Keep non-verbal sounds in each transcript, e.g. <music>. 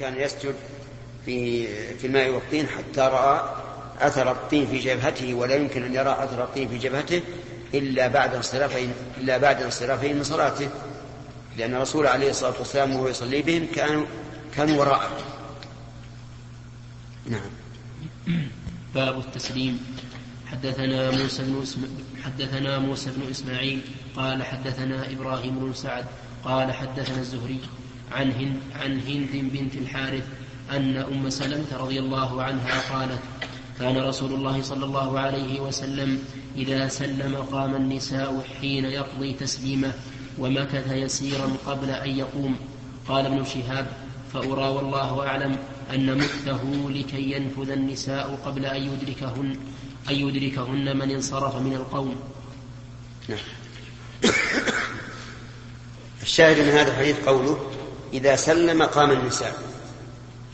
كان يسجد في في الماء والطين حتى رأى أثر الطين في جبهته ولا يمكن أن يرى أثر الطين في جبهته إلا بعد انصرافه إلا بعد انصرافه من صلاته. لأن الرسول عليه الصلاة والسلام وهو يصلي بهم كانوا كانوا وراءه. نعم. باب التسليم. حدثنا موسى بن حدثنا موسى بن إسماعيل قال حدثنا إبراهيم بن سعد قال حدثنا الزهري عن هند عن هند بنت الحارث أن أم سلمة رضي الله عنها قالت كان رسول الله صلى الله عليه وسلم إذا سلم قام النساء حين يقضي تسليمه ومكث يسيرا قبل أن يقوم. قال ابن شهاب فأرى والله أعلم أن مكثه لكي ينفذ النساء قبل أن يدركهن أن يدركهن من انصرف من القوم. نعم. الشاهد من هذا الحديث قوله إذا سلم قام النساء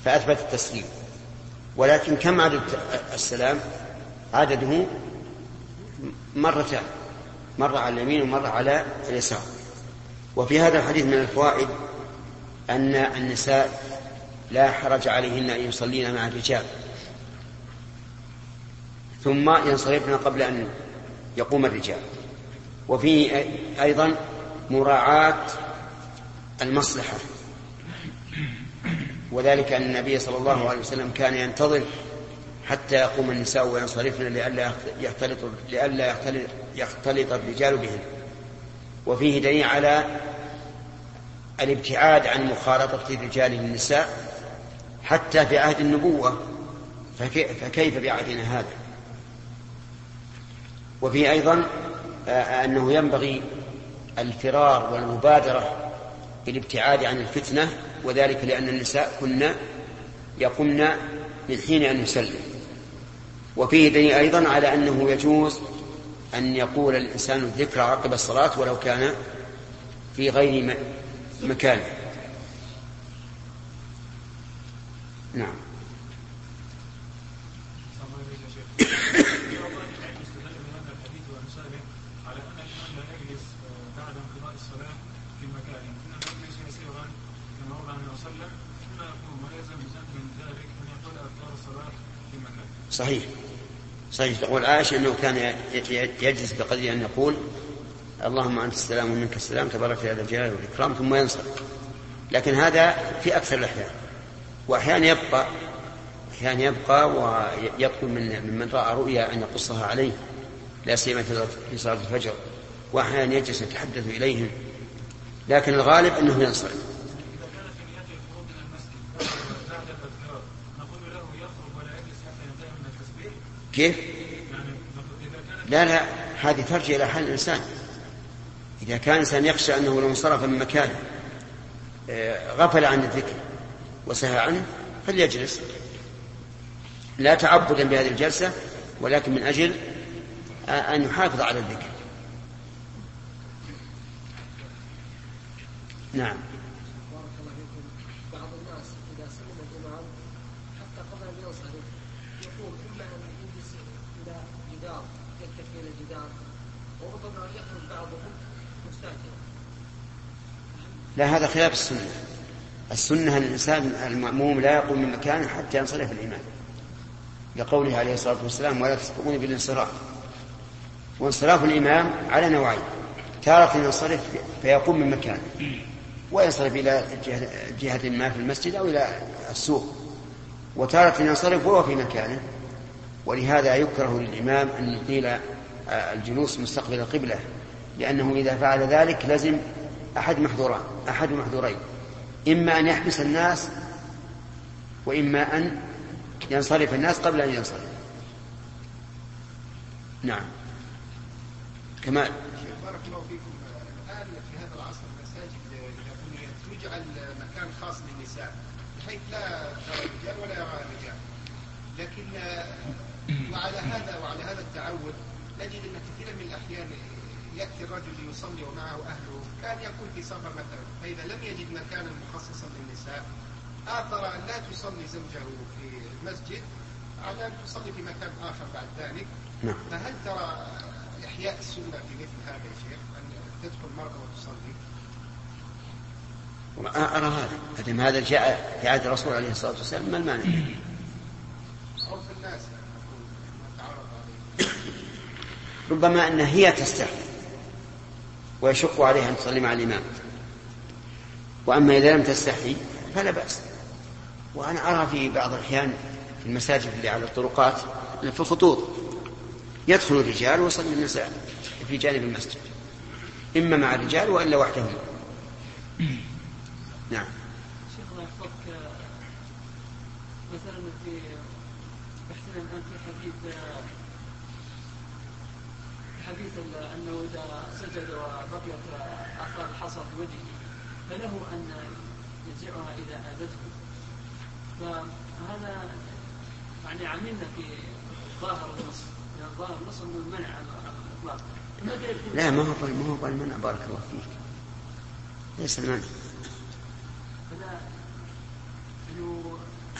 فأثبت التسليم. ولكن كم عدد السلام؟ عدده مرتان مرة على اليمين ومرة على اليسار. وفي هذا الحديث من الفوائد أن النساء لا حرج عليهن أن يصلين مع الرجال. ثم ينصرفن قبل أن يقوم الرجال. وفيه أيضا مراعاة المصلحة. وذلك أن النبي صلى الله عليه وسلم كان ينتظر حتى يقوم النساء وينصرفن لئلا يختلط لئلا يختلط, الرجال بهن. وفيه دليل على الابتعاد عن مخالطة الرجال للنساء حتى في عهد النبوة. فكيف بعهدنا هذا؟ وفي أيضا آه، أنه ينبغي الفرار والمبادرة بالابتعاد عن الفتنة وذلك لأن النساء كن يقمن من حين أن يسلم. وفيه دليل أيضا على أنه يجوز أن يقول الإنسان الذكر عقب الصلاة ولو كان في غير مكانه نعم. صحيح. صحيح. تقول عائشة أنه كان يجلس بقدر أن يقول اللهم أنت السلام ومنك السلام تبارك يا ذا الجلال والإكرام ثم ينصرف لكن هذا في أكثر الأحيان. وأحيانا يبقى أحيانا يبقى ويطلب من من رأى رؤيا أن يقصها عليه. لا سيما في صلاة الفجر. وأحيانا يجلس يتحدث إليهم. لكن الغالب أنه ينصرف كيف؟ لا لا هذه ترجع إلى حال الإنسان. إذا كان الإنسان يخشى أنه لو انصرف من مكانه آه، غفل عن الذكر وسهى عنه فليجلس. لا تعبدا بهذه الجلسة ولكن من أجل أن يحافظ على الذكر. نعم. لا هذا خلاف السنة. السنة أن الإنسان المأموم لا يقوم من مكانه حتى ينصرف الإمام لقوله عليه الصلاة والسلام ولا تسبقون بالانصراف. وانصراف الإمام على نوعين تارة ينصرف فيقوم من مكانه وينصرف إلى جهة ما في المسجد أو إلى السوق. وتارة ينصرف وهو في مكانه. ولهذا يكره للإمام أن يطيل الجلوس مستقبل القبلة لأنه إذا فعل ذلك لزم أحد محظوران أحد محظورين إما أن يحبس الناس وإما أن ينصرف الناس قبل أن ينصرف. نعم. كمال بارك الله فيكم الآن في هذا العصر المساجد تجعل مكان خاص للنساء بحيث لا ترى الرجال ولا يرى الرجال لكن وعلى هذا وعلى هذا التعود نجد أن كثيرا من الأحيان يأتي الرجل ليصلي ومعه أهله كان يكون في سفر مثلا فإذا لم يجد مكانا مخصصا للنساء آثر أن لا تصلي زوجه في المسجد على أن تصلي في مكان آخر بعد ذلك. نعم. فهل ترى إحياء السنة في مثل هذا يا شيخ؟ أن تدخل مرأة وتصلي؟ أرى هذا. أدم هذا جاء في عهد الرسول عليه الصلاة والسلام ما المانع؟ ربما أن هي تستحي ويشق عليها أن تصلي مع الإمام. وأما إذا لم تستحي فلا بأس. وأنا أرى في بعض الأحيان في المساجد اللي على الطرقات في الخطوط يدخل الرجال ويصلي النساء في جانب المسجد. إما مع الرجال وإلا وحدهم نعم. شيخ الله يحفظك. مثلا في بحثنا الآن في حديث حديث أنه إذا سجد وبقيت آثار الحصى في وجهه فله أن ينزعها إذا عادته. فهذا يعني عملنا في ظاهر النص يعني ظاهر النص أنه المنع على الإطلاق. لا ما هو ما هو المنع بارك الله فيك. ليس المنع.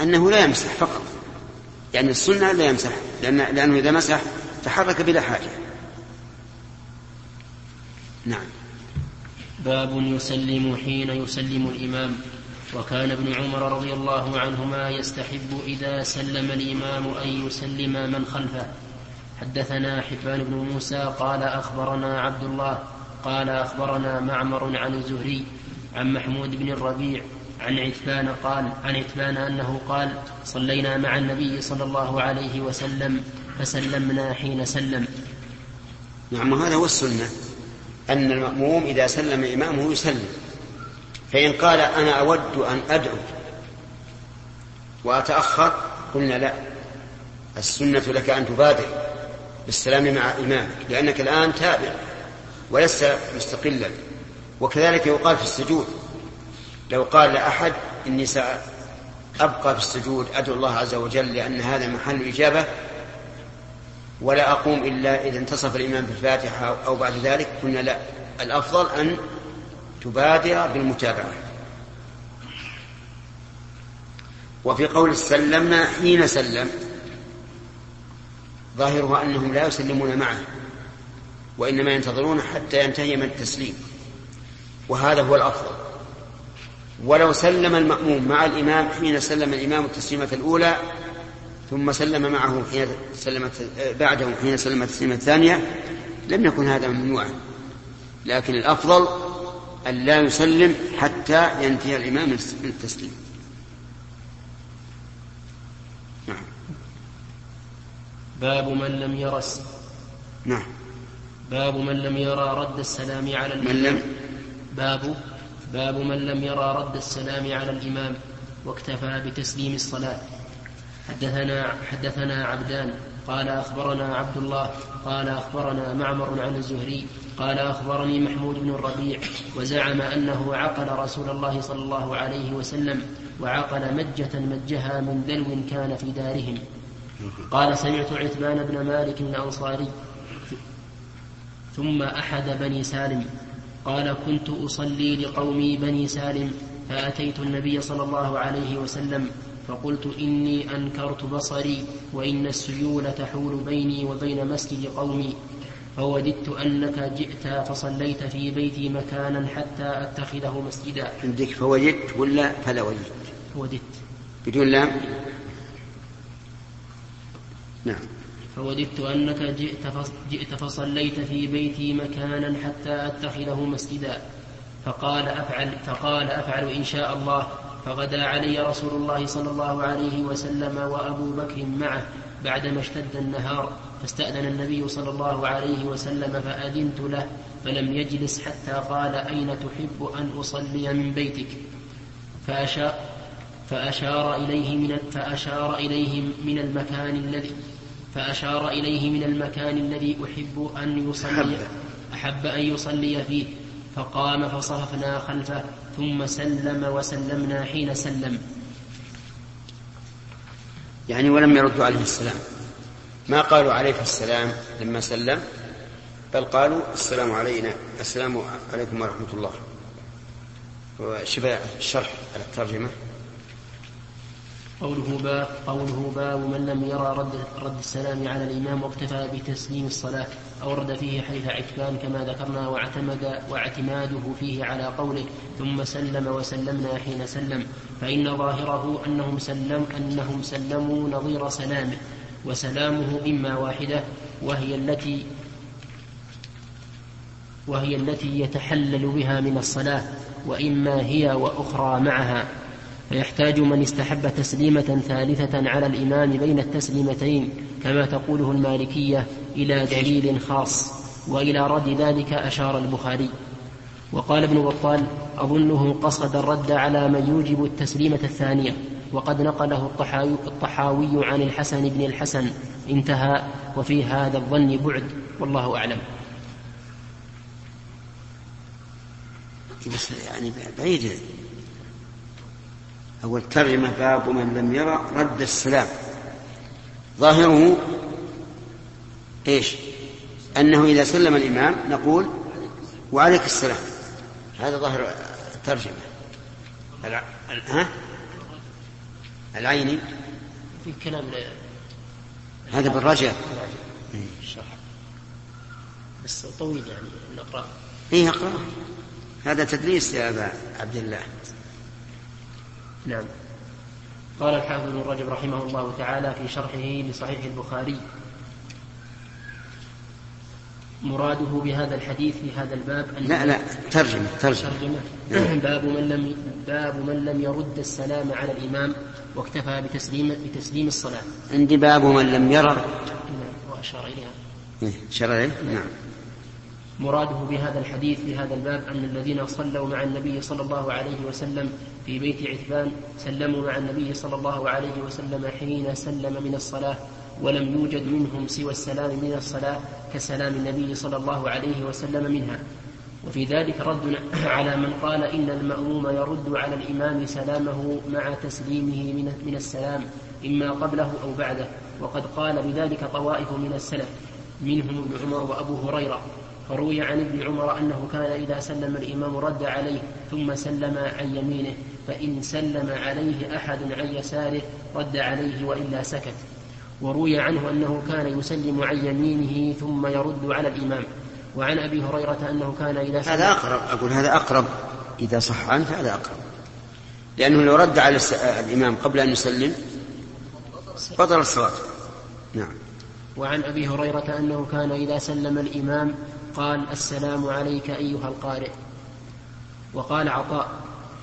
أنه لا يمسح فقط. يعني السنة لا يمسح لأن لأنه إذا مسح تحرك بلا حاجة. نعم. باب يسلم حين يسلم الإمام. وكان ابن عمر رضي الله عنهما يستحب إذا سلم الإمام أن يسلم من خلفه. حدثنا حبان بن موسى قال أخبرنا عبد الله قال أخبرنا معمر عن الزهري عن محمود بن الربيع عن عتبان قال عن عتبان أنه قال صلينا مع النبي صلى الله عليه وسلم فسلمنا حين سلم. نعم وهذا هو السنة. أن المأموم إذا سلم إمامه يسلم فإن قال أنا أود أن أدعو وأتأخر قلنا لا السنة لك أن تبادر بالسلام مع إمامك لأنك الآن تابع ولست مستقلا. وكذلك يقال في السجود لو قال لأحد إني سأبقى في السجود أدعو الله عز وجل لأن هذا محل إجابة ولا أقوم إلا إذا انتصف الإمام بالفاتحة أو بعد ذلك. قلنا لا. الأفضل أن تبادر بالمتابعة. وفي قول سلمنا حين سلم ظاهرها أنهم لا يسلمون معه وإنما ينتظرون حتى ينتهي من التسليم. وهذا هو الأفضل. ولو سلم المأموم مع الإمام حين سلم الإمام التسليمة الأولى ثم سلم معه حين سلمت بعده حين سلم التسليمة الثانية لم يكن هذا ممنوعا. لكن الأفضل أن لا يسلم حتى ينتهي الإمام من التسليم. نعم. باب من لم يرس نعم. باب من لم يرى رد السلام على الإمام من لم؟ باب باب من لم يرى رد السلام على الإمام واكتفى بتسليم الصلاة. حدثنا حدثنا عبدان قال أخبرنا عبد الله قال أخبرنا معمر عن الزهري قال أخبرني محمود بن الربيع وزعم أنه عقل رسول الله صلى الله عليه وسلم وعقل مجة مجها من دلو كان في دارهم. قال سمعت عتبان بن مالك الأنصاري ثم أحد بني سالم قال كنت أصلي لقومي بني سالم فأتيت النبي صلى الله عليه وسلم فقلت إني أنكرت بصري وإن السيول تحول بيني وبين مسجد قومي فوددت أنك جئت فصليت في بيتي مكانا حتى أتخذه مسجدا. عندك فوجدت ولا فلا وجدت؟ فوددت بدون لام؟ نعم. فوددت أنك جئت, جئت فصليت في بيتي مكانا حتى أتخذه مسجدا. فقال أفعل فقال أفعل إن شاء الله. فغدا علي رسول الله صلى الله عليه وسلم وأبو بكر معه بعدما اشتد النهار فاستأذن النبي صلى الله عليه وسلم فأذنت له فلم يجلس حتى قال أين تحب أن أصلي من بيتك؟ فأشار, فأشار إليه من فأشار إليه من المكان الذي فأشار إليه من المكان الذي أحب أن يصلي أحب أن يصلي فيه فقام فصففنا خلفه. ثم سلم وسلمنا حين سلم. يعني ولم يردوا عليه السلام. ما قالوا عليك السلام لما سلم؟ بل قالوا السلام علينا السلام عليكم ورحمة الله. وشبه الشرح على الترجمة. قوله باب قوله باب من لم يرى رد, رد السلام على الإمام واكتفى بتسليم الصلاة أورد فيه حيث عتبان كما ذكرنا واعتمد واعتماده فيه على قوله ثم سلم وسلمنا حين سلم فإن ظاهره أنهم سلم أنهم سلموا نظير سلامه وسلامه إما واحدة وهي التي وهي التي يتحلل بها من الصلاة وإما هي وأخرى معها. فيحتاج من استحب تسليمة ثالثة على الإمام بين التسليمتين كما تقوله المالكية إلى دليل خاص وإلى رد ذلك أشار البخاري. وقال ابن بطال أظنه قصد الرد على من يوجب التسليمة الثانية وقد نقله الطحاوي عن الحسن بن الحسن. انتهى وفي هذا الظن بعد والله أعلم. بس يعني بعيد. أول ترجمة باب من لم يرى رد السلام. ظاهره إيش؟ أنه إذا سلم الإمام نقول وعليك السلام. هذا ظاهر الترجمة. الع... ها؟ العيني. في كلام هذا بالرجاء بس طويل يعني نقرأ إيه اقرأ هذا تدليس يا أبا عبد الله. نعم. قال الحافظ بن رجب رحمه الله تعالى في شرحه لصحيح البخاري. مراده بهذا الحديث في هذا الباب أن لا لا ترجمة ترجمة, ترجمة. نعم. باب من لم باب من لم يرد السلام على الإمام واكتفى بتسليم بتسليم الصلاة. عندي باب من لم يرى نعم وأشار إليها. إيه، إليه نعم. مراده بهذا الحديث في هذا الباب أن الذين صلوا مع النبي صلى الله عليه وسلم في بيت عتبان سلموا مع النبي صلى الله عليه وسلم حين سلم من الصلاة ولم يوجد منهم سوى السلام من الصلاة كسلام النبي صلى الله عليه وسلم منها. وفي ذلك رد <coughs> على من قال إن المأموم يرد على الإمام سلامه مع تسليمه من, السلام إما قبله أو بعده. وقد قال بذلك طوائف من السلف منهم ابن عمر وأبو هريرة. فروي عن ابن عمر أنه كان إذا سلم الإمام رد عليه ثم سلم عن يمينه فإن سلم عليه أحد عن يساره رد عليه وإلا سكت. وروي عنه أنه كان يسلم عن يمينه ثم يرد على الإمام. وعن أبي هريرة أنه كان إذا سلم هذا أقرب. أقول هذا أقرب. إذا صح عنه هذا أقرب. لأنه لو رد على الإمام قبل أن يسلم بطل الصلاة نعم. وعن أبي هريرة أنه كان إذا سلم الإمام قال السلام عليك أيها القارئ. وقال عطاء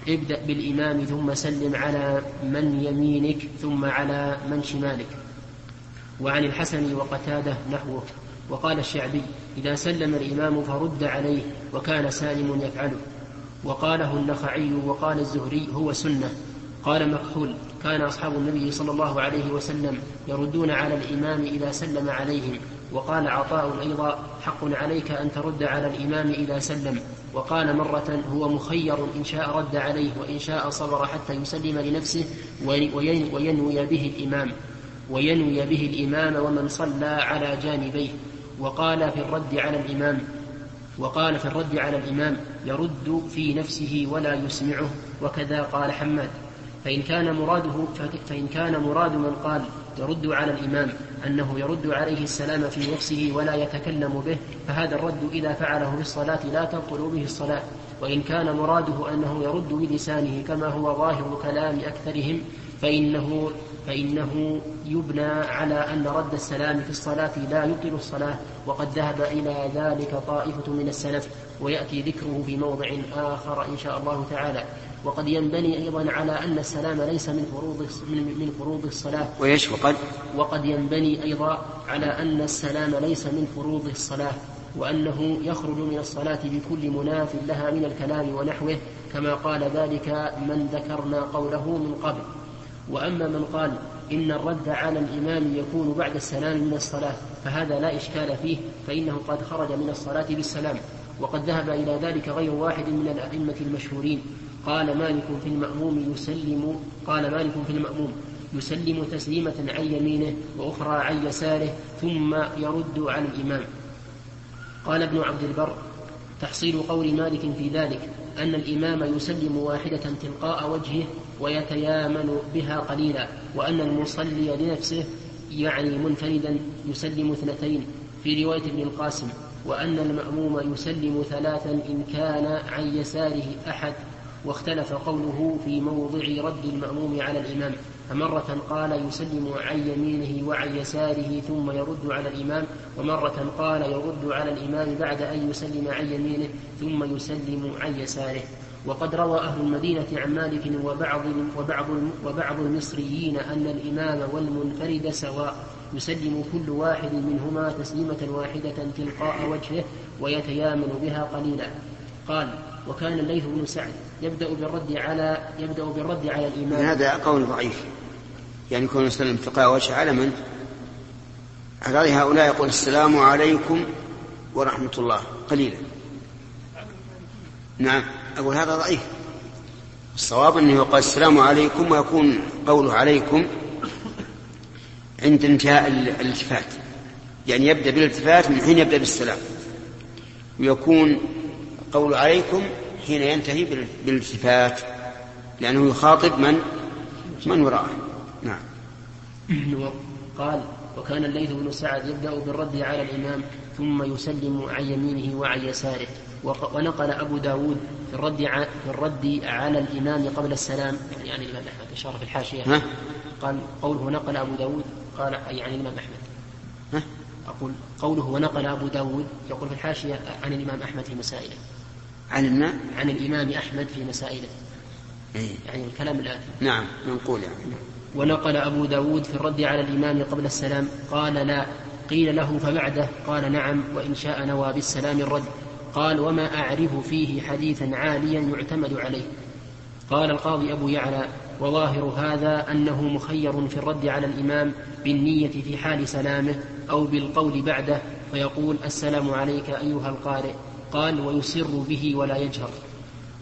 ابدأ بالإمام ثم سلم على من يمينك ثم على من شمالك. وعن الحسن وقتادة نحوه. وقال الشعبي إذا سلم الإمام فرد عليه وكان سالم يفعله. وقاله النخعي وقال الزهري هو سنة. قال مكحول كان أصحاب النبي صلى الله عليه وسلم يردون على الإمام إذا سلم عليهم. وقال عطاء أيضا حق عليك أن ترد على الإمام إذا سلم. وقال مرة هو مخير إن شاء رد عليه وإن شاء صبر حتى يسلم لنفسه وينوي به الإمام. وينوي به الإمام ومن صلى على جانبيه. وقال في الرد على الإمام وقال في الرد على الإمام يرد في نفسه ولا يسمعه. وكذا قال حماد. فإن كان مراده فإن كان مراد من قال يرد على الإمام أنه يرد عليه السلام في نفسه ولا يتكلم به فهذا الرد إذا فعله في الصلاة لا تبطل به الصلاة. وإن كان مراده أنه يرد بلسانه كما هو ظاهر كلام أكثرهم فإنه فإنه يبنى على أن رد السلام في الصلاة لا يبطل الصلاة وقد ذهب إلى ذلك طائفة من السلف ويأتي ذكره في موضع آخر إن شاء الله تعالى. وقد ينبني أيضا على أن السلام ليس من فروض من فروض الصلاة. ويش وقد؟ وقد ينبني أيضا على أن السلام ليس من فروض الصلاة وأنه يخرج من الصلاة بكل مناف لها من الكلام ونحوه كما قال ذلك من ذكرنا قوله من قبل. وأما من قال إن الرد على الإمام يكون بعد السلام من الصلاة فهذا لا إشكال فيه فإنه قد خرج من الصلاة بالسلام. وقد ذهب إلى ذلك غير واحد من الأئمة المشهورين. قال مالك في المأموم يسلم قال مالك في المأموم يسلم تسليمة عن يمينه وأخرى عن يساره ثم يرد على الإمام. قال ابن عبد البر تحصيل قول مالك في ذلك أن الإمام يسلم واحدة تلقاء وجهه ويتيامن بها قليلا وأن المصلي لنفسه يعني منفردا يسلم اثنتين في رواية ابن القاسم وأن المأموم يسلم ثلاثا إن كان عن يساره أحد. واختلف قوله في موضع رد المأموم على الإمام. فمرة قال يسلم عن يمينه وعن يساره ثم يرد على الإمام ومرة قال يرد على الإمام بعد أن يسلم عن يمينه ثم يسلم عن يساره. وقد روى أهل المدينة عن مالك وبعض وبعض وبعض المصريين أن الإمام والمنفرد سواء. يسلم كل واحد منهما تسليمة واحدة تلقاء وجهه ويتيامن بها قليلا. قال وكان الليث بن سعد يبدأ بالرد على يبدأ بالرد على الإمام هذا قول ضعيف. يعني يكون يسلم تلقاء وجهه على من؟ على هؤلاء يقول السلام عليكم ورحمة الله. قليلا. نعم. أقول هذا ضعيف. الصواب أنه يقال السلام عليكم ويكون قوله عليكم عند انتهاء الالتفات. يعني يبدأ بالالتفات من حين يبدأ بالسلام. ويكون قول عليكم حين ينتهي بالالتفات لأنه يخاطب من؟ من وراءه. نعم. قال وكان الليث بن سعد يبدأ بالرد على الإمام ثم يسلم عن يمينه وعن يساره. ونقل أبو داود في الرد في الرد على الإمام قبل السلام. يعني الإمام أحمد إشارة في الحاشية. ها؟ قال قوله نقل أبو داود قال يعني الإمام أحمد. ها؟ أقول قوله ونقل أبو داود يقول في الحاشية عن الإمام أحمد في مسائله. عن الماء؟ عن الإمام أحمد في مسائله. إيه؟ يعني الكلام الآتي. نعم منقول يعني. ونقل أبو داود في الرد على الإمام قبل السلام قال لا قيل له فبعده قال نعم وإن شاء نوى بالسلام الرد. قال وما أعرف فيه حديثا عاليا يعتمد عليه. قال القاضي أبو يعلى وظاهر هذا أنه مخير في الرد على الإمام بالنية في حال سلامه أو بالقول بعده فيقول السلام عليك أيها القارئ. قال ويسر به ولا يجهر.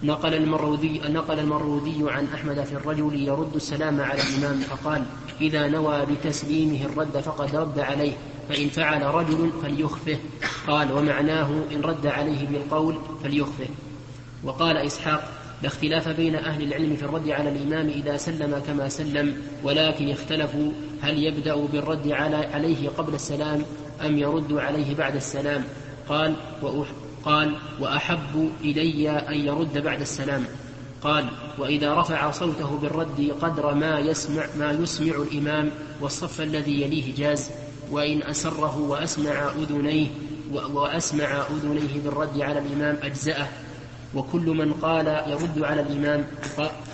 نقل المرودي نقل المرودي عن أحمد في الرجل يرد السلام على الإمام فقال إذا نوى بتسليمه الرد فقد رد عليه فإن فعل رجل فليخفه. قال ومعناه إن رد عليه بالقول فليخفه. وقال إسحاق لا اختلاف بين أهل العلم في الرد على الإمام إذا سلم كما سلم ولكن اختلفوا هل يبدأ بالرد على عليه قبل السلام أم يرد عليه بعد السلام. قال قال وأحب إلي أن يرد بعد السلام قال وإذا رفع صوته بالرد قدر ما يسمع ما يسمع الإمام والصف الذي يليه جاز وإن أسره وأسمع أذنيه وأسمع أذنيه بالرد على الإمام أجزأه وكل من قال يرد على الإمام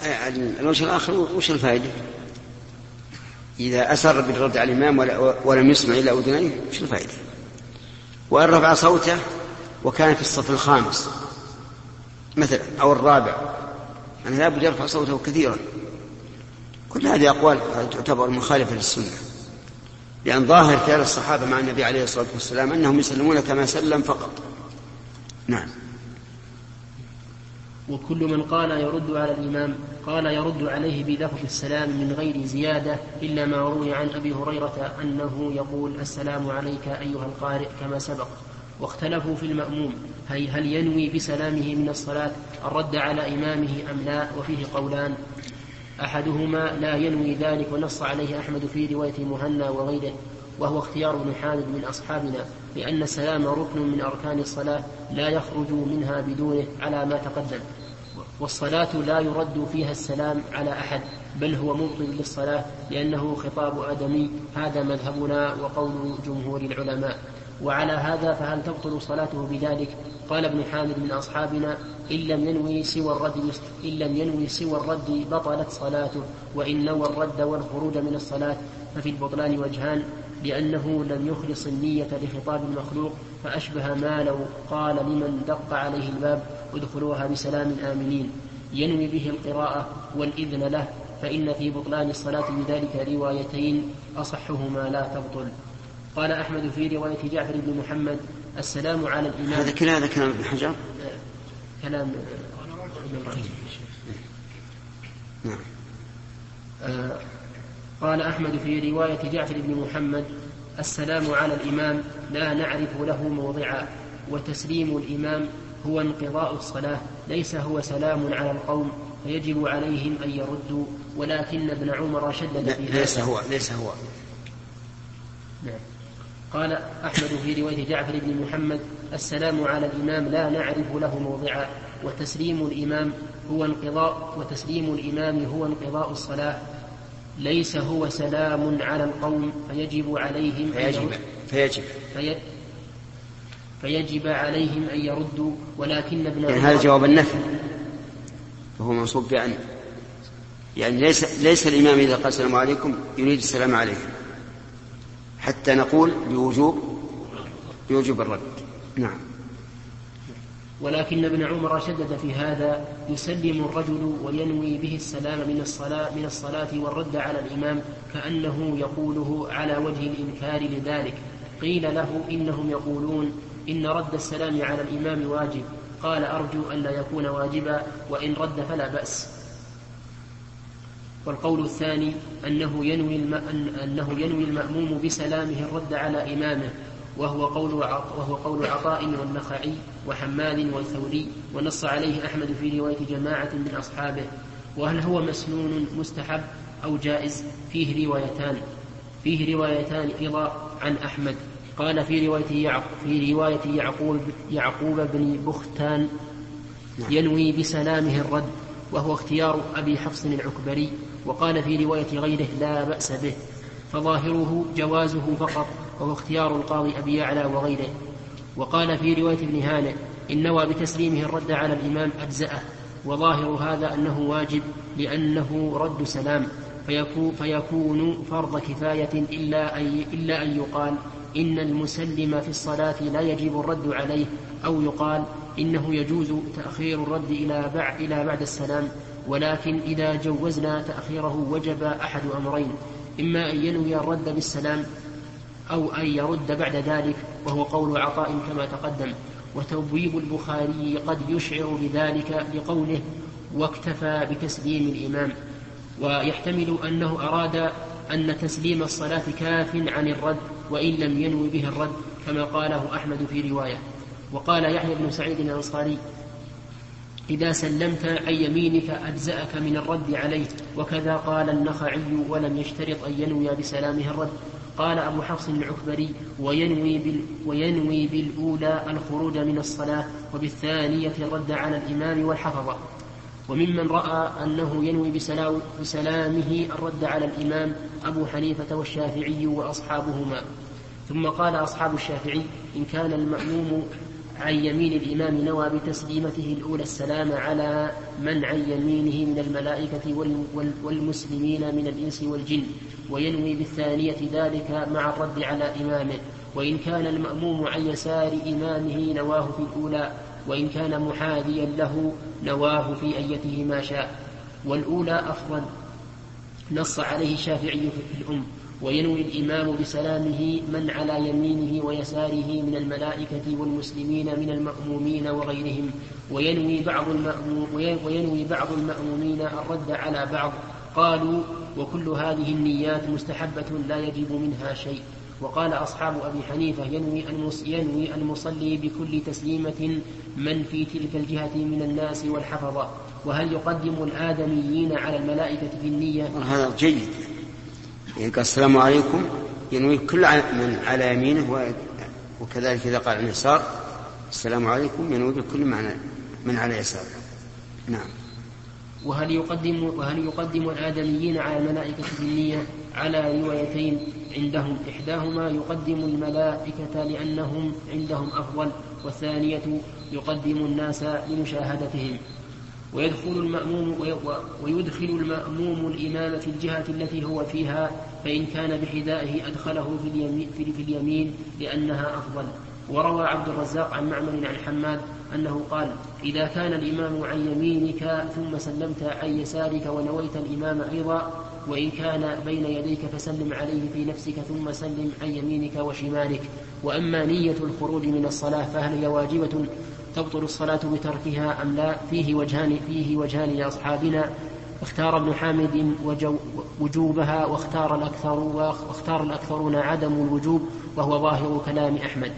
يعني الوجه الآخر وش الفائدة؟ إذا أسر بالرد على الإمام ولم يسمع إلا أذنيه وش الفائدة؟ وإن رفع صوته وكان في الصف الخامس. مثلا أو الرابع. يعني لابد يرفع صوته كثيرا. كل هذه أقوال تعتبر مخالفة للسنة. لأن ظاهر فعل الصحابة مع النبي عليه الصلاة والسلام أنهم يسلمون كما سلم فقط. نعم. وكل من قال يرد على الإمام قال يرد عليه بلفظ السلام من غير زيادة إلا ما روي عن أبي هريرة أنه يقول السلام عليك أيها القارئ كما سبق. واختلفوا في المأموم. هي هل ينوي بسلامه من الصلاة الرد على إمامه أم لا؟ وفيه قولان. أحدهما لا ينوي ذلك ونص عليه أحمد في رواية مهنا وغيره وهو اختيار ابن حامد من أصحابنا لأن السلام ركن من أركان الصلاة لا يخرج منها بدونه على ما تقدم والصلاة لا يرد فيها السلام على أحد بل هو مبطل للصلاة لأنه خطاب آدمي هذا مذهبنا وقول جمهور العلماء. وعلى هذا فهل تبطل صلاته بذلك؟ قال ابن حامد من أصحابنا إن لم ينوي سوى الرد إن لم ينوي سوى الرد بطلت صلاته وإن نوى الرد والخروج من الصلاة ففي البطلان وجهان لأنه لم يخلص النية لخطاب المخلوق فأشبه ما لو قال لمن دق عليه الباب ادخلوها بسلام آمنين. ينوي به القراءة والإذن له فإن في بطلان الصلاة بذلك روايتين أصحهما لا تبطل. قال أحمد في رواية جعفر بن محمد السلام على الإمام. هذا كلام هذا كلام ابن حجر؟ كلام نعم. آه، قال أحمد في رواية جعفر بن محمد السلام على الإمام لا نعرف له موضعا وتسليم الإمام هو انقضاء الصلاة ليس هو سلام على القوم فيجب عليهم أن يردوا ولكن ابن عمر شدد في ليس هو ليس هو. نعم. قال أحمد في رواية جعفر بن محمد السلام على الإمام لا نعرف له موضعا وتسليم الإمام هو انقضاء وتسليم الإمام هو انقضاء الصلاة. ليس هو سلام على القوم فيجب عليهم فيجب فيجب. في فيجب عليهم أن يردوا ولكن ابن يعني هذا جواب النفي. فهو منصوب بأن يعني ليس ليس الإمام إذا قال السلام عليكم يريد السلام عليكم حتى نقول بوجوب بوجوب الرد. نعم. ولكن ابن عمر شدد في هذا يسلم الرجل وينوي به السلام من الصلاة من الصلاة والرد على الإمام كأنه يقوله على وجه الإنكار لذلك. قيل له إنهم يقولون إن رد السلام على الإمام واجب. قال أرجو أن لا يكون واجبا وإن رد فلا بأس. والقول الثاني أنه ينوي, الم... أنه ينوي المأموم بسلامه الرد على إمامه وهو قول وهو قول عطاء والنخعي وحماد والثوري ونص عليه أحمد في رواية جماعة من أصحابه. وهل هو مسنون مستحب أو جائز؟ فيه روايتان فيه روايتان أيضا عن أحمد. قال في رواية في رواية يعقوب يعقوب بن بختان ينوي بسلامه الرد وهو اختيار أبي حفص العكبري. وقال في رواية غيره لا بأس به فظاهره جوازه فقط وهو اختيار القاضي أبي يعلى وغيره. وقال في رواية ابن هانئ إن نوى بتسليمه الرد على الإمام أجزأه وظاهر هذا أنه واجب لأنه رد سلام فيكون, فرض كفاية إلا أن, إلا أن يقال إن المسلم في الصلاة لا يجب الرد عليه أو يقال إنه يجوز تأخير الرد إلى بعد, إلى بعد السلام. ولكن إذا جوزنا تأخيره وجب أحد أمرين إما أن ينوي الرد بالسلام أو أن يرد بعد ذلك وهو قول عطاء كما تقدم. وتبويب البخاري قد يشعر بذلك لقوله واكتفى بتسليم الإمام ويحتمل أنه أراد أن تسليم الصلاة كاف عن الرد وإن لم ينوي به الرد كما قاله أحمد في رواية. وقال يحيى بن سعيد الأنصاري إذا سلمت عن يمينك أجزأك من الرد عليه وكذا قال النخعي ولم يشترط أن ينوي بسلامه الرد. قال أبو حفص العكبري وينوي, بال وينوي بالأولى الخروج من الصلاة وبالثانية الرد على الإمام والحفظة. وممن رأى أنه ينوي بسلامه الرد على الإمام أبو حنيفة والشافعي وأصحابهما. ثم قال أصحاب الشافعي إن كان المأموم عن يمين الإمام نوى بتسليمته الأولى السلام على من عن يمينه من الملائكة والمسلمين من الإنس والجن وينوي بالثانية ذلك مع الرد على إمامه. وإن كان المأموم عن يسار إمامه نواه في الأولى وإن كان محاذيا له نواه في أيته ما شاء. والأولى أفضل نص عليه الشافعي في الأم. وينوي الإمام بسلامه من على يمينه ويساره من الملائكة والمسلمين من المأمومين وغيرهم وينوي بعض وينوي بعض المأمومين الرد على بعض. قالوا وكل هذه النيات مستحبة لا يجب منها شيء. وقال أصحاب أبي حنيفة ينوي ينوي المصلي بكل تسليمة من في تلك الجهة من الناس والحفظة. وهل يقدم الآدميين على الملائكة في النية؟ هذا جيد. قال السلام عليكم. ينوي كل من على يمينه وكذلك إذا قال عن اليسار السلام عليكم. ينوي بكل من على يساره. نعم. وهل يقدم وهل يقدم الآدميين على الملائكة بالنية على روايتين عندهم؟ إحداهما يقدم الملائكة لأنهم عندهم أفضل والثانية يقدم الناس لمشاهدتهم. ويدخل المأموم ويدخل المأموم الإمام في الجهة التي هو فيها فإن كان بحذائه أدخله في اليمين, في اليمين لأنها أفضل. وروى عبد الرزاق عن معمر عن حماد أنه قال إذا كان الإمام عن يمينك ثم سلمت عن يسارك ونويت الإمام أيضا وإن كان بين يديك فسلم عليه في نفسك ثم سلم عن يمينك وشمالك. وأما نية الخروج من الصلاة فهل هي واجبة؟ تبطل الصلاة بتركها أم لا؟ فيه وجهان فيه وجهان لأصحابنا اختار ابن حامد وجوبها واختار الأكثر واختار الأكثرون عدم الوجوب وهو ظاهر كلام أحمد.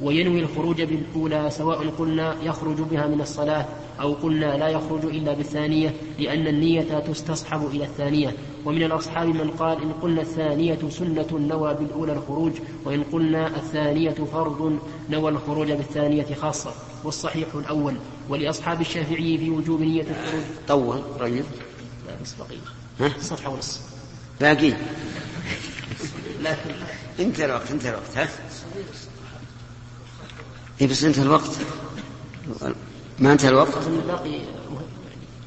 وينوي الخروج بالأولى سواء قلنا يخرج بها من الصلاة أو قلنا لا يخرج إلا بالثانية لأن النية تستصحب إلى الثانية. ومن الأصحاب من قال إن قلنا الثانية سنة نوى بالأولى الخروج وإن قلنا الثانية فرض نوى الخروج بالثانية خاصة. والصحيح الأول ولأصحاب الشافعي في وجوب نية الخروج. طول رجل لا بس بقية. ها؟ صفحة ونص. باقي؟ لكن انت الوقت انت الوقت ها؟ اي بس انتهى الوقت. ما انتهى الوقت؟ أظن الباقي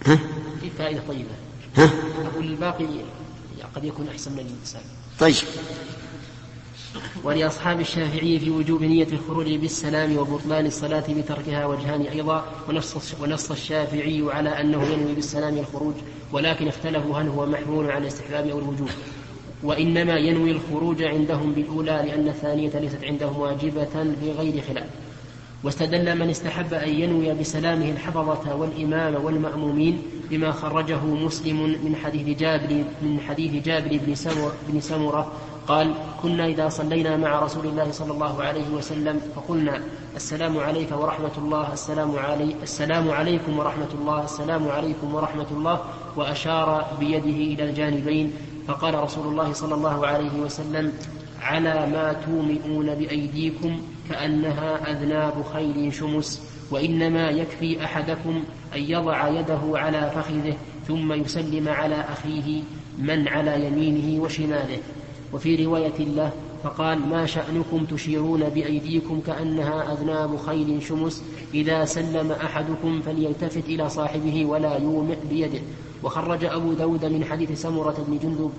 ها؟ في فائدة طيبة. ها؟ أقول الباقي قد يكون أحسن من الإنسان. طيب. ولأصحاب الشافعي في وجوب نية الخروج بالسلام وبطلان الصلاة بتركها وجهان أيضا ونص, ونص الشافعي على أنه ينوي بالسلام الخروج ولكن اختلفوا هل هو محمول على الاستحباب أو الوجوب. وإنما ينوي الخروج عندهم بالأولى لأن الثانية ليست عندهم واجبة بغير خلاف. واستدل من استحب أن ينوي بسلامه الحفظة والإمام والمأمومين بما خرجه مسلم من حديث جابر من حديث جابر بن سمرة, قال كنا إذا صلينا مع رسول الله صلى الله عليه وسلم فقلنا السلام عليك ورحمة الله السلام علي السلام عليكم ورحمة الله السلام عليكم ورحمة الله. وأشار بيده إلى الجانبين فقال رسول الله صلى الله عليه وسلم على ما تومئون بأيديكم كأنها أذناب خيل شمس وإنما يكفي أحدكم أن يضع يده على فخذه ثم يسلم على أخيه من على يمينه وشماله. وفي رواية له فقال ما شأنكم تشيرون بأيديكم كأنها أذناب خيل شمس إذا سلم أحدكم فليلتفت إلى صاحبه ولا يومئ بيده. وخرج أبو داود من حديث سمرة بن جندب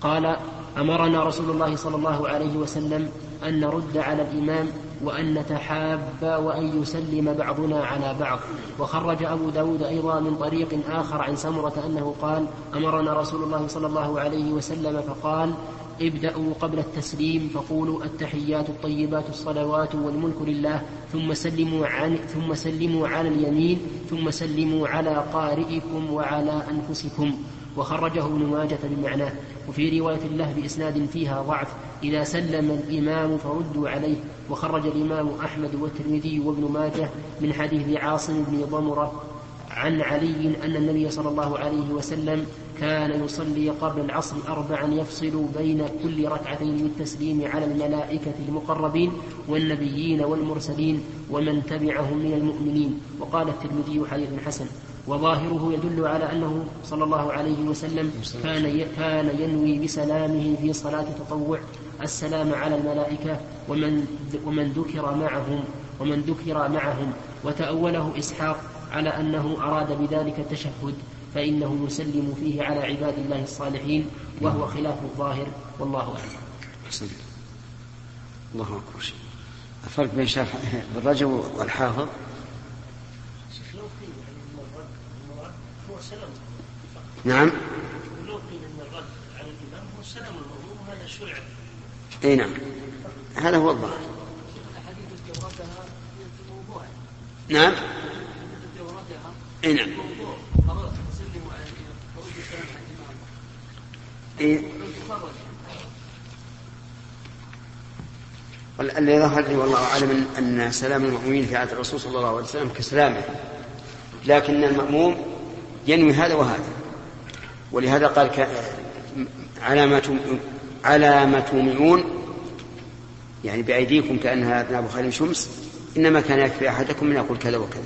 قال أمرنا رسول الله صلى الله عليه وسلم أن نرد على الإمام وأن نتحاب وأن يسلم بعضنا على بعض. وخرج أبو داود أيضا من طريق آخر عن سمرة أنه قال أمرنا رسول الله صلى الله عليه وسلم فقال ابدأوا قبل التسليم فقولوا التحيات الطيبات الصلوات والملك لله ثم سلموا عن ثم سلموا على اليمين ثم سلموا على قارئكم وعلى أنفسكم. وخرجه ابن ماجة بمعناه. وفي رواية له بإسناد فيها ضعف. إذا سلم الإمام فردوا عليه. وخرج الإمام أحمد والترمذي وابن ماجه من حديث عاصم بن ضمرة عن علي أن النبي صلى الله عليه وسلم كان يصلي قبل العصر أربعا يفصل بين كل ركعتين بالتسليم على الملائكة المقربين والنبيين والمرسلين ومن تبعهم من المؤمنين. وقال الترمذي حديث حسن. وظاهره يدل على أنه صلى الله عليه وسلم كان كان ينوي بسلامه في صلاة التطوع. السلام على الملائكة ومن ومن ذكر معهم ومن ذكر معهم. وتأوله إسحاق على أنه أراد بذلك التشهد فإنه يسلم فيه على عباد الله الصالحين وهو خلاف الظاهر. والله أعلم. الله أكبر. الفرق بين شاف الرجل والحافظ نعم لو قيل ان الرد على الامام هو السلام المظلوم وهذا شرع. إي نعم. هذا هو الظاهر. نعم. إي نعم. إيه. الذي ظهر لي والله أعلم أن سلام المأمومين في عهد الرسول صلى الله عليه وسلم كسلامه. لكن المأموم ينوي هذا وهذا ولهذا قال. على ما. على ما تومئون يعني بأيديكم كأنها أذناب خيل شمس إنما كان يكفي أحدكم من يقول كذا وكذا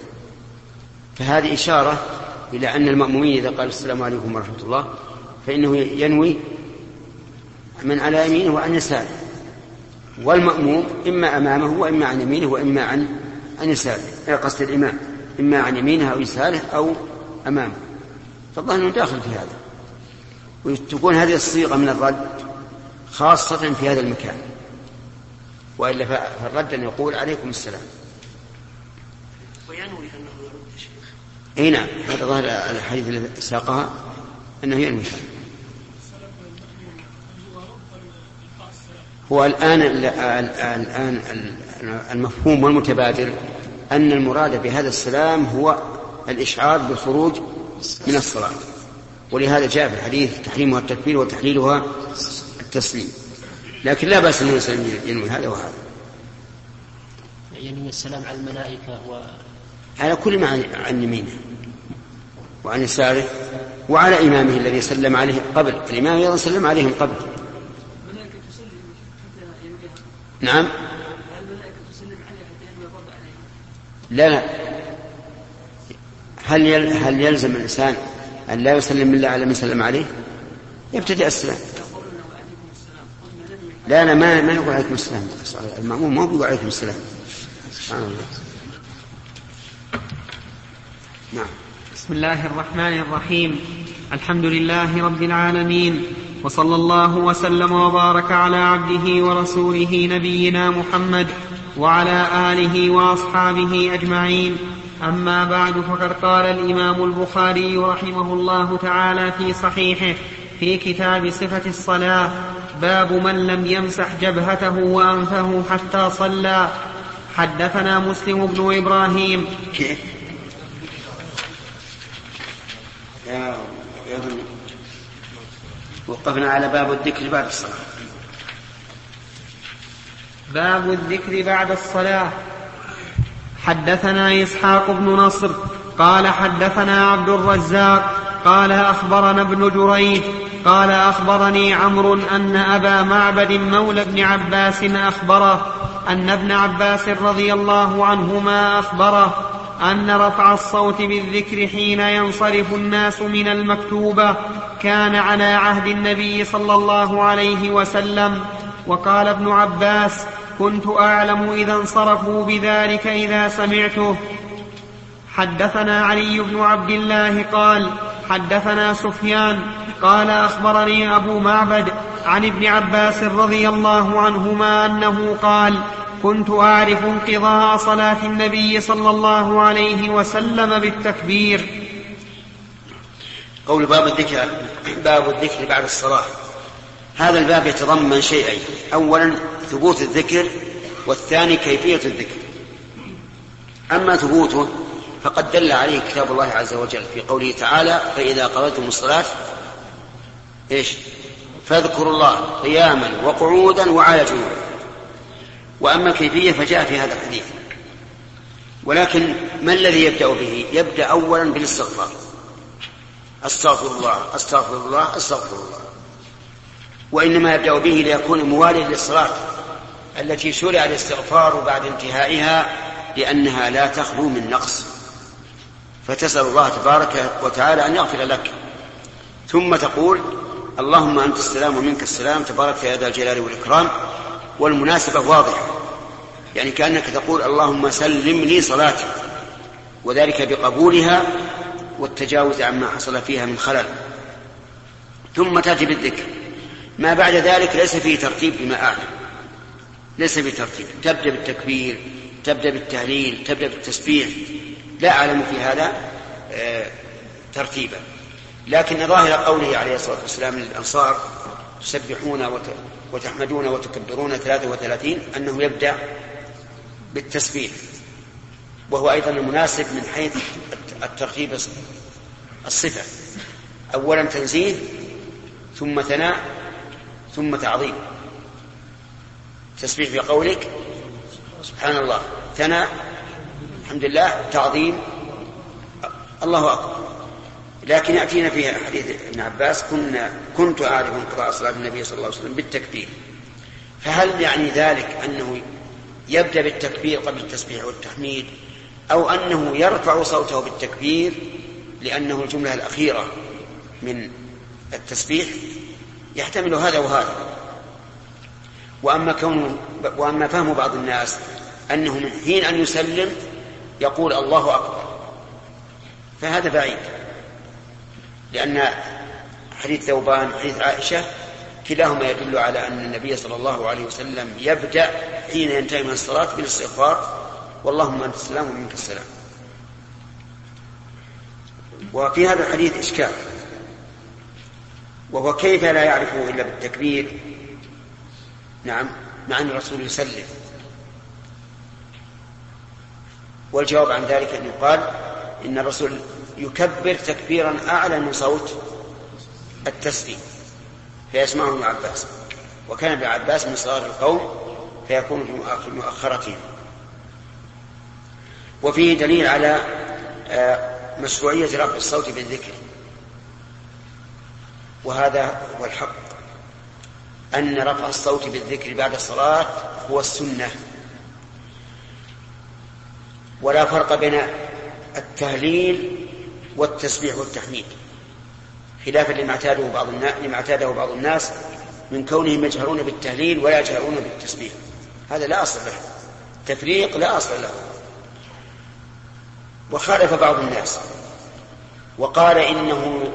فهذه إشارة إلى أن المأمومين إذا قالوا السلام عليكم ورحمة الله فإنه ينوي من على يمينه وعن يساره والمأموم إما أمامه وإما عن يمينه وإما عن عن يساره إيه قصد الإمام إما عن يمينه أو يساره أو أمامه فالظاهر أنه داخل في هذا. وتكون هذه الصيغة من الرد خاصة في هذا المكان. وإلا فالرد أن يقول عليكم السلام. وينوي أنه يرد الشيخ إي نعم. هذا ظاهر الحديث الذي ساقها أنه ينوي. هذا هو الآن الآن المفهوم والمتبادر أن المراد بهذا السلام هو الإشعار بالخروج من الصلاة. ولهذا جاء في الحديث تحريمها التكبير وتحليلها التسليم. لكن لا بأس أن الإنسان ينوي هذا وهذا. ينوي السلام على الملائكة و على كل ما عن يمينه. وعن يساره. وعلى إمامه الذي سلم عليه قبل. الإمام أيضا سلم عليهم قبل. نعم. لا لا. هل يل هل يلزم الإنسان أن لا يسلم إلا على من سلم عليه؟ يبتدئ السلام. لا لا ما ما يقول عليكم السلام. المأموم ما يقول عليكم السلام. سبحان الله. نعم. بسم الله الرحمن الرحيم. الحمد لله رب العالمين. وصلى الله وسلم وبارك على عبده ورسوله نبينا محمد وعلى آله وأصحابه أجمعين. أما بعد فقد قال الإمام البخاري رحمه الله تعالى في صحيحه في كتاب صفة الصلاة باب من لم يمسح جبهته وأنفه حتى صلى. حدثنا مسلم بن يظن وقفنا على باب الذكر بعد الصلاة. باب الذكر بعد الصلاة. حدثنا إسحاق بن نصر قال حدثنا عبد الرزاق قال أخبرنا ابن جريج قال أخبرني عمرو أن أبا معبد مولى ابن عباس أخبره أن ابن عباس رضي الله عنهما أخبره أن رفع الصوت بالذكر حين ينصرف الناس من المكتوبة كان على عهد النبي صلى الله عليه وسلم وقال ابن عباس كنت أعلم إذا انصرفوا بذلك إذا سمعته. حدثنا علي بن عبد الله قال حدثنا سفيان قال أخبرني أبو معبد عن ابن عباس رضي الله عنهما أنه قال كنت أعرف انقضاء صلاة النبي صلى الله عليه وسلم بالتكبير. قول باب الذكر باب الذكر بعد الصلاة. هذا الباب يتضمن شيئين. أولا ثبوت الذكر والثاني كيفية الذكر. أما ثبوته فقد دل عليه كتاب الله عز وجل في قوله تعالى فإذا قضيتم الصلاة إيش؟ فاذكروا الله قياما وقعودا وعلى جنوب وأما الكيفية فجاء في هذا الحديث. ولكن ما الذي يبدأ به؟ يبدأ أولا بالاستغفار. أستغفر الله أستغفر الله أستغفر الله. وإنما يبدأ به ليكون مواليا للصلاة. التي شرع الاستغفار بعد انتهائها لأنها لا تخلو من نقص. فتسال الله تبارك وتعالى أن يغفر لك. ثم تقول اللهم أنت السلام ومنك السلام تبارك يا ذا الجلال والإكرام. والمناسبة واضحة. يعني كأنك تقول اللهم سلم لي صلاتي. وذلك بقبولها والتجاوز عما حصل فيها من خلل. ثم تأتي بالذكر. ما بعد ذلك ليس فيه ترتيب بما أعلم. ليس فيه ترتيب تبدأ بالتكبير تبدأ بالتهليل تبدأ بالتسبيح. لا أعلم في هذا آه، ترتيبا. لكن ظاهر قوله عليه الصلاة والسلام للأنصار تسبحون وت- وتحمدون وتكبرون ثلاثة وثلاثين أنه يبدأ بالتسبيح. وهو أيضا المناسب من حيث الترتيب الصفة. أولا تنزيه ثم ثناء ثم تعظيم. تسبيح بقولك سبحان الله. ثناء. الحمد لله. تعظيم. الله أكبر. لكن يأتينا في حديث ابن عباس. كنا كنت أعرف انقضاء صلاة النبي صلى الله عليه وسلم بالتكبير. فهل يعني ذلك أنه يبدأ بالتكبير قبل التسبيح والتحميد أو أنه يرفع صوته بالتكبير لأنه الجملة الأخيرة من التسبيح؟ يحتمل هذا وهذا. وأما كونه وأما فهم بعض الناس أنه من حين أن يسلم يقول الله أكبر. فهذا بعيد. لأن حديث ثوبان حديث عائشة كلاهما يدل على أن النبي صلى الله عليه وسلم يبدأ حين ينتهي من الصلاة بالاستغفار. واللهم أنت السلام ومنك السلام. وفي هذا الحديث إشكال. وهو كيف لا يعرفه إلا بالتكبير؟ نعم مع أن الرسول يسلم. والجواب عن ذلك أن يقال إن الرسول يكبر تكبيرا أعلى من صوت التسليم فيسمعه ابن عباس. وكان ابن عباس من صغار القوم فيكون في مؤخرتهم وفيه دليل على آه، مشروعية رفع الصوت بالذكر. وهذا هو الحق. أن رفع الصوت بالذكر بعد الصلاة هو السنة. ولا فرق بين التهليل والتسبيح والتحميد. خلافا لما اعتاده بعض الناس لما اعتاده بعض الناس من كونهم يجهرون بالتهليل ولا يجهرون بالتسبيح. هذا لا أصل له. تفريق لا أصل له. وخالف بعض الناس. وقال إنه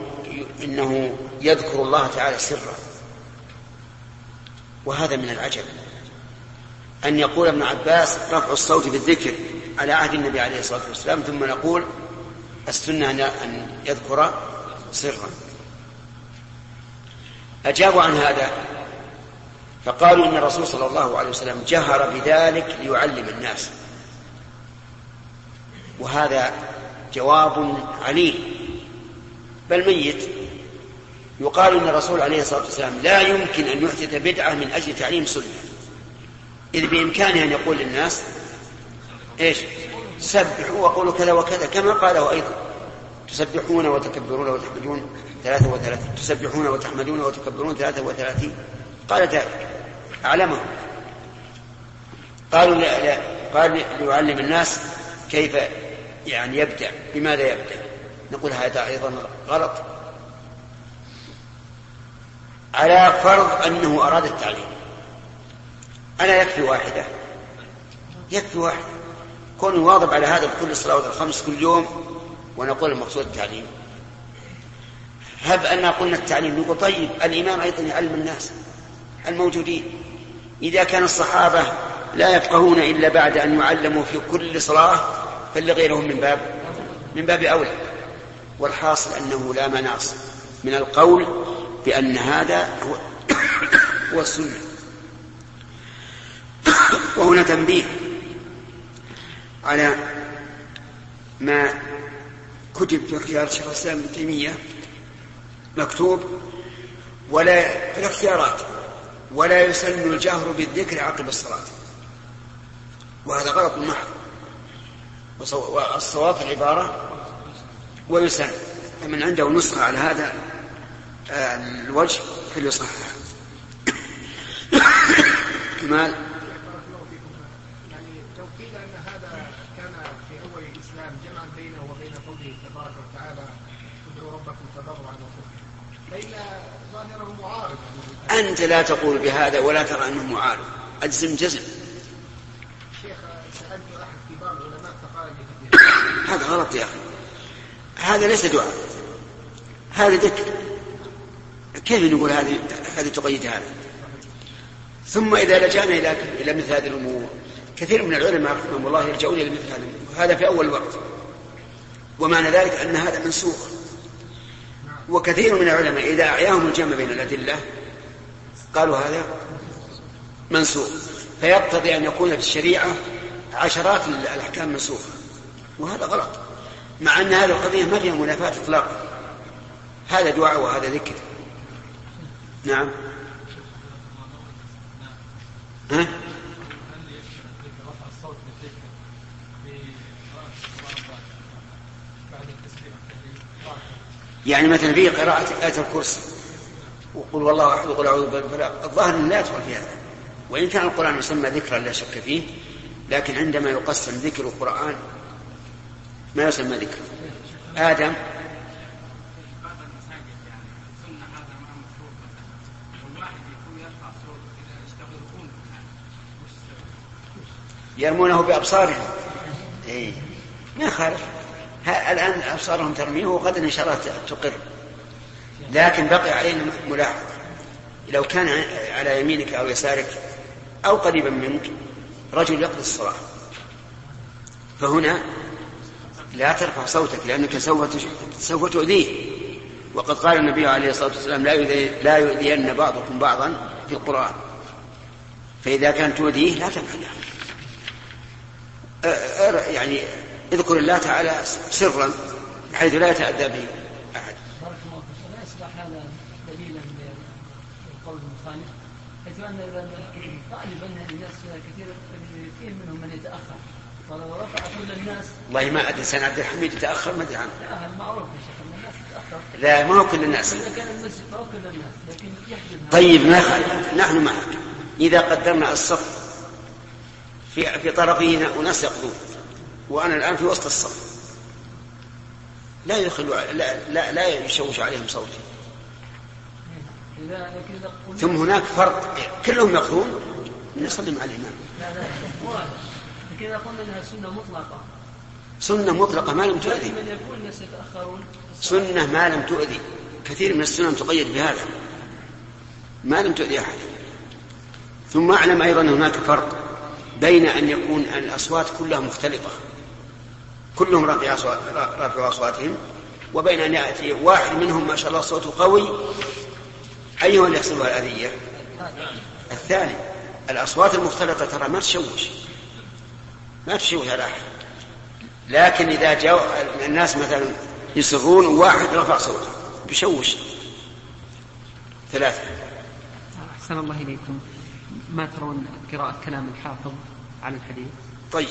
إنه يذكر الله تعالى سرا. وهذا من العجب أن يقول ابن عباس رفع الصوت بالذكر على عهد النبي عليه الصلاة والسلام ثم نقول السنة ان يذكر سرا. أجابوا عن هذا فقالوا إن الرسول صلى الله عليه وسلم جهر بذلك ليعلم الناس. وهذا جواب عليل بل ميت. يقال إن الرسول عليه الصلاة والسلام لا يمكن أن يحدث بدعة من أجل تعليم سنة. إذ بإمكانه أن يقول للناس إيش؟ سبحوا وقولوا كذا وكذا كما قاله أيضا. تسبحون وتكبرون وتحمدون ثلاثة وثلاثين تسبحون وتحمدون وتكبرون ثلاثة وثلاثين. قال ذلك. أعلمهم قالوا لا لا. قال ليعلم الناس كيف يعني يبدع بماذا يبدع نقول هذا أيضا غلط. على فرض أنه أراد التعليم. ألا يكفي واحدة. يكفي واحدة. كون يواظب على هذا بكل الصلوات الخمس كل يوم ونقول المقصود التعليم. هب أن قلنا التعليم. نقول طيب الإمام أيضا يعلم الناس الموجودين. إذا كان الصحابة لا يفقهون إلا بعد أن يعلموا في كل صلاة فلغيرهم من باب من باب أولى. والحاصل أنه لا مناص. من القول بأن هذا هو, <coughs> هو السنة. <coughs> وهنا تنبيه على ما كتب في خيار شيخ الإسلام ابن تيمية مكتوب ولا في الاختيارات ولا يسن الجهر بالذكر عقب الصلاة. وهذا غلط محض والصواب في العبارة ويسن فمن عنده نسخة على هذا الوجه فليصحح كمال. يعني لو قيل أن هذا كان في أول الإسلام جمعا بينه وبين قوله تبارك وتعالى ادعوا ربكم تضرعا وخفيا فإن ظاهره معارض. أنت لا تقول بهذا ولا ترى أنه معارض. أجزم جزم. شيخ سألت أحد كبار العلماء فقال. هذا غلط يا أخي. هذا ليس دعاء. هذا ذكر. كيف نقول هذه هذه تقيد هذا؟ ثم إذا لجأنا إلى إلى مثل هذه الأمور كثير من العلماء رحمهم الله يرجعون إلى مثل هذا. هذا في أول الوقت ومعنى ذلك أن هذا منسوخ. وكثير من العلماء إذا أعياهم الجمع بين الأدلة قالوا هذا منسوخ. فيقتضي أن يكون في الشريعة عشرات الأحكام منسوخة. وهذا غلط. مع أن هذه القضية ما فيها منافاة إطلاقا. هذا دعاء وهذا ذكر. نعم. ها؟ يعني مثلا في قراءة آية الكرسي وقل والله أحد وقل أعوذ برب الفلق الظاهر لا يدخل في هذا. وإن كان القرآن يسمى ذكرا لا شك فيه لكن عندما يقسم ذكر القرآن ما يسمى ذكرا آدم بعض المساجد يعني سنة هذا ما مفروض مثلا والواحد يكون يرفع صوته كذا يستغرقون يرمونه بأبصارهم. إيه. ما يخالف الآن أبصارهم ترميه وغدا إن شاء الله تقر. لكن بقي علينا ملاحظة. لو كان على يمينك أو يسارك أو قريبا منك رجل يقضي الصلاة. فهنا لا ترفع صوتك لأنك سوف سوف تؤذيه. وقد قال النبي عليه الصلاة والسلام لا يؤذي لا يؤذين بعضكم بعضا في القرآن. فإذا كان تؤذيه لا تفعل. يعني اذكر الله تعالى سرا بحيث لا يتأذى به أحد. بارك الله فيك. لا يصبح هذا دليلا للقول المخالف حيث ان غالبا الناس كثير كثير منهم من يتأخر. فلو رفع كل الناس والله ما أدري سنة عبد الحميد يتأخر ما أدري عنه. لا المعروف يا شيخ الناس تتأخر. لا ما هو كل الناس. إذا كان المسجد فهو كل الناس لكن يحجب طيب نحن نحن معك. إذا قدرنا الصف في في طرفه أناس يقضون. وأنا الآن في وسط الصف. لا يدخل لا لا, لا يشوش عليهم صوتي. ثم هناك فرق. كلهم يقضون. نصلي مع الإمام. لا لا اذا قلنا انها سنة مطلقة سنه مطلقه ما لم تؤذي. دائما يكون الناس يتاخرون سنة ما لم تؤذي. كثير من السنن تقيد بهذا. ما لم تؤذي أحد. ثم أعلم أيضا هناك فرق. بين أن يكون الأصوات كلها مختلطة. كلهم رافعوا أصوات- رافعوا أصواتهم. وبين أن يأتي واحد منهم ما شاء الله صوته قوي. أيها اللي يحصلها الأذية. الثاني. الأصوات المختلطة ترى ما تشوش. ما تشوش على احد لكن إذا جاء الناس مثلا يصرون وواحد رفع صوته بيشوش ثلاثة. أحسن الله إليكم. ما ترون قراءة كلام الحافظ على الحديث؟ طيب.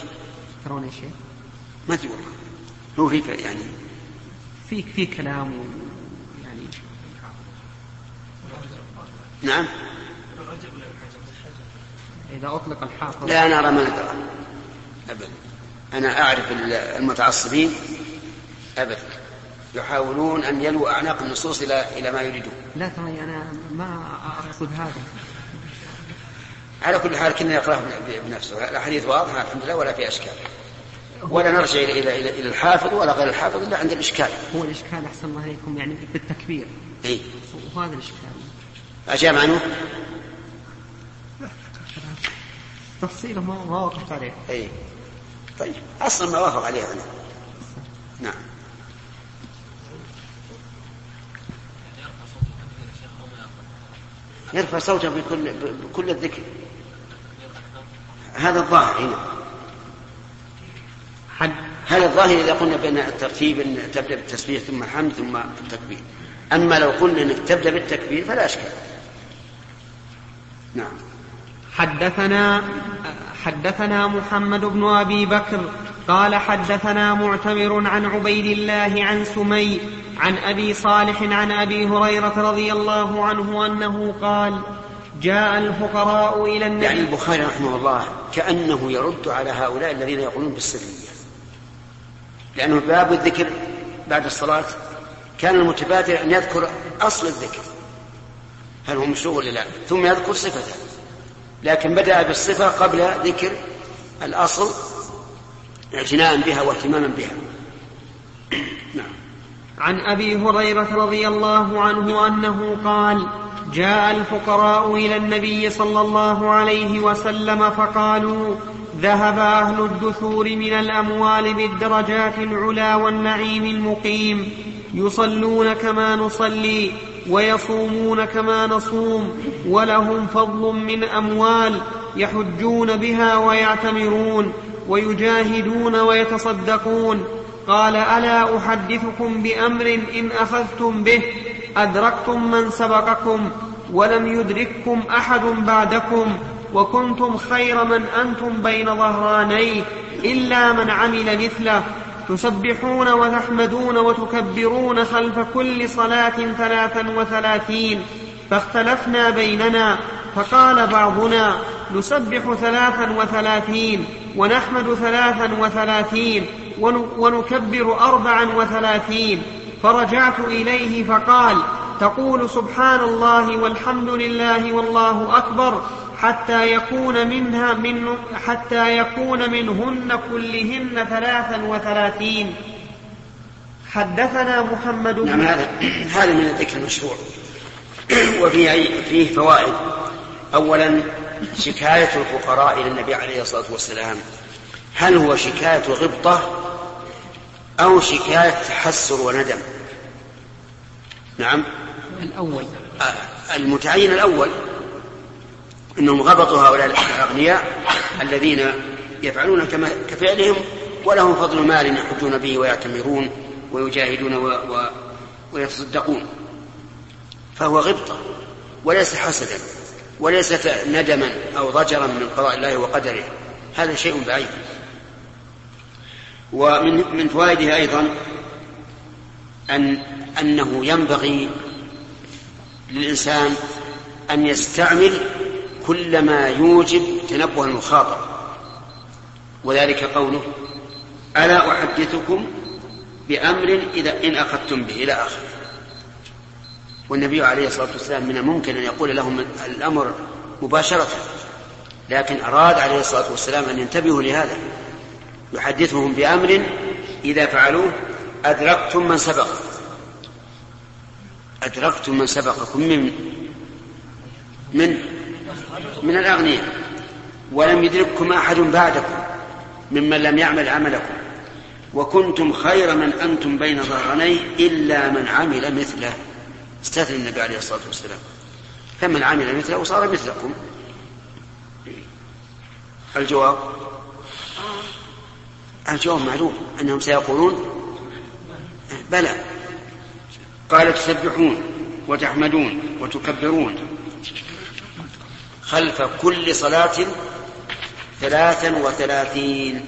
ترون يا شيخ ما أدري والله. هو في يعني في في كلام و- يعني نعم. إذا أطلق الحافظ لا أنا أرى ما ندرى ابدا أنا أعرف المتعصبين. ابدا يحاولون أن يلووا أعناق النصوص إلى إلى ما يريدون. لا ترى أنا ما أقصد هذا. على كل حال كنا يقرأه بنفسه. الحديث واضح الحمد لله ولا في أشكال. ولا نرجع إلى إلى إلى, إلى الحافظ ولا غير الحافظ إلا عند الإشكال. هو الإشكال أحسن الله إليكم يعني بالتكبير. اي وهذا الإشكال. أجاب عنه؟ تفصيله ما ما وقفت عليه. اي طيب أصلا ما وافق عليه أنا. نعم. يرفع صوته بكل بكل الذكر. هذا الظاهر هنا. حد. هذا الظاهر إذا قلنا بين الترتيب إن تبدأ بالتسبيح ثم الحمد ثم التكبير. أما لو قلنا إنك تبدأ بالتكبير فلا إشكال. نعم. حدثنا حدثنا محمد بن أبي بكر قال حدثنا معتمر عن عبيد الله عن سمي عن أبي صالح عن أبي هريرة رضي الله عنه أنه قال جاء الفقراء إلى النبي. يعني البخاري رحمه الله كأنه يرد على هؤلاء الذين يقولون بالسرية. لأنه باب الذكر بعد الصلاة كان المتبادر أن يذكر أصل الذكر. هل هو مشروع ولا لا؟ ثم يذكر صفته. لكن بدأ بالصفة قبل ذكر الأصل اعتناء بها واهتماما بها. نعم. عن أبي هريرة رضي الله عنه أنه قال جاء الفقراء إلى النبي صلى الله عليه وسلم فقالوا ذهب أهل الدثور من الأموال بالدرجات العلى والنعيم المقيم يصلون كما نصلي ويصومون كما نصوم ولهم فضل من أموال يحجون بها ويعتمرون ويجاهدون ويتصدقون. قال ألا أحدثكم بأمر إن أخذتم به؟ أدركتم من سبقكم ولم يدرككم أحد بعدكم وكنتم خير من أنتم بين ظهرانيه إلا من عمل مثله تسبحون وتحمدون وتكبرون خلف كل صلاة ثلاثا وثلاثين فاختلفنا بيننا فقال بعضنا نسبح ثلاثا وثلاثين ونحمد ثلاثا وثلاثين ون- ونكبر أربعا وثلاثين فرجعت إليه فقال تقول سبحان الله والحمد لله والله أكبر حتى يكون منها من حتى يكون منهن كلهن ثلاثا وثلاثين. حدثنا محمد نعم هذا هذا من الذكر المشروع. وفيه فيه فوائد. اولا شكاية الفقراء إلى النبي عليه الصلاة والسلام. هل هو شكاية غبطة أو شكاية تحسر وندم؟ نعم. الأول. آه، المتعين الأول إنهم غبطوا هؤلاء الأغنياء الذين يفعلون كما كفعلهم ولهم فضل مال يحجون به ويعتمرون ويجاهدون و و ويتصدقون. فهو غبطة وليس حسدا وليس ندما أو ضجرا من قضاء الله وقدره. هذا شيء بعيد. ومن من فوائده أيضا أن أنه ينبغي للإنسان أن يستعمل كل ما يوجب تنبه المخاطب. وذلك قوله ألا أحدثكم بأمر إذا إن أخذتم به إلى آخره. والنبي عليه الصلاة والسلام من الممكن أن يقول لهم الأمر مباشرة لكن أراد عليه الصلاة والسلام أن ينتبهوا لهذا يحدثهم بأمر إذا فعلوه أدركتم من سبق. أدركتم من سبقكم من من من الأغنياء. ولم يدرككم أحد بعدكم ممن لم يعمل عملكم. وكنتم خير من أنتم بين ظهرني إلا من عمل مثله. استثنى النبي عليه الصلاة والسلام. فمن عمل مثله صار مثلكم. الجواب؟ الجواب معلوم أنهم سيقولون بلى. قال تسبحون وتحمدون وتكبرون. خلف كل صلاة ثلاثا وثلاثين.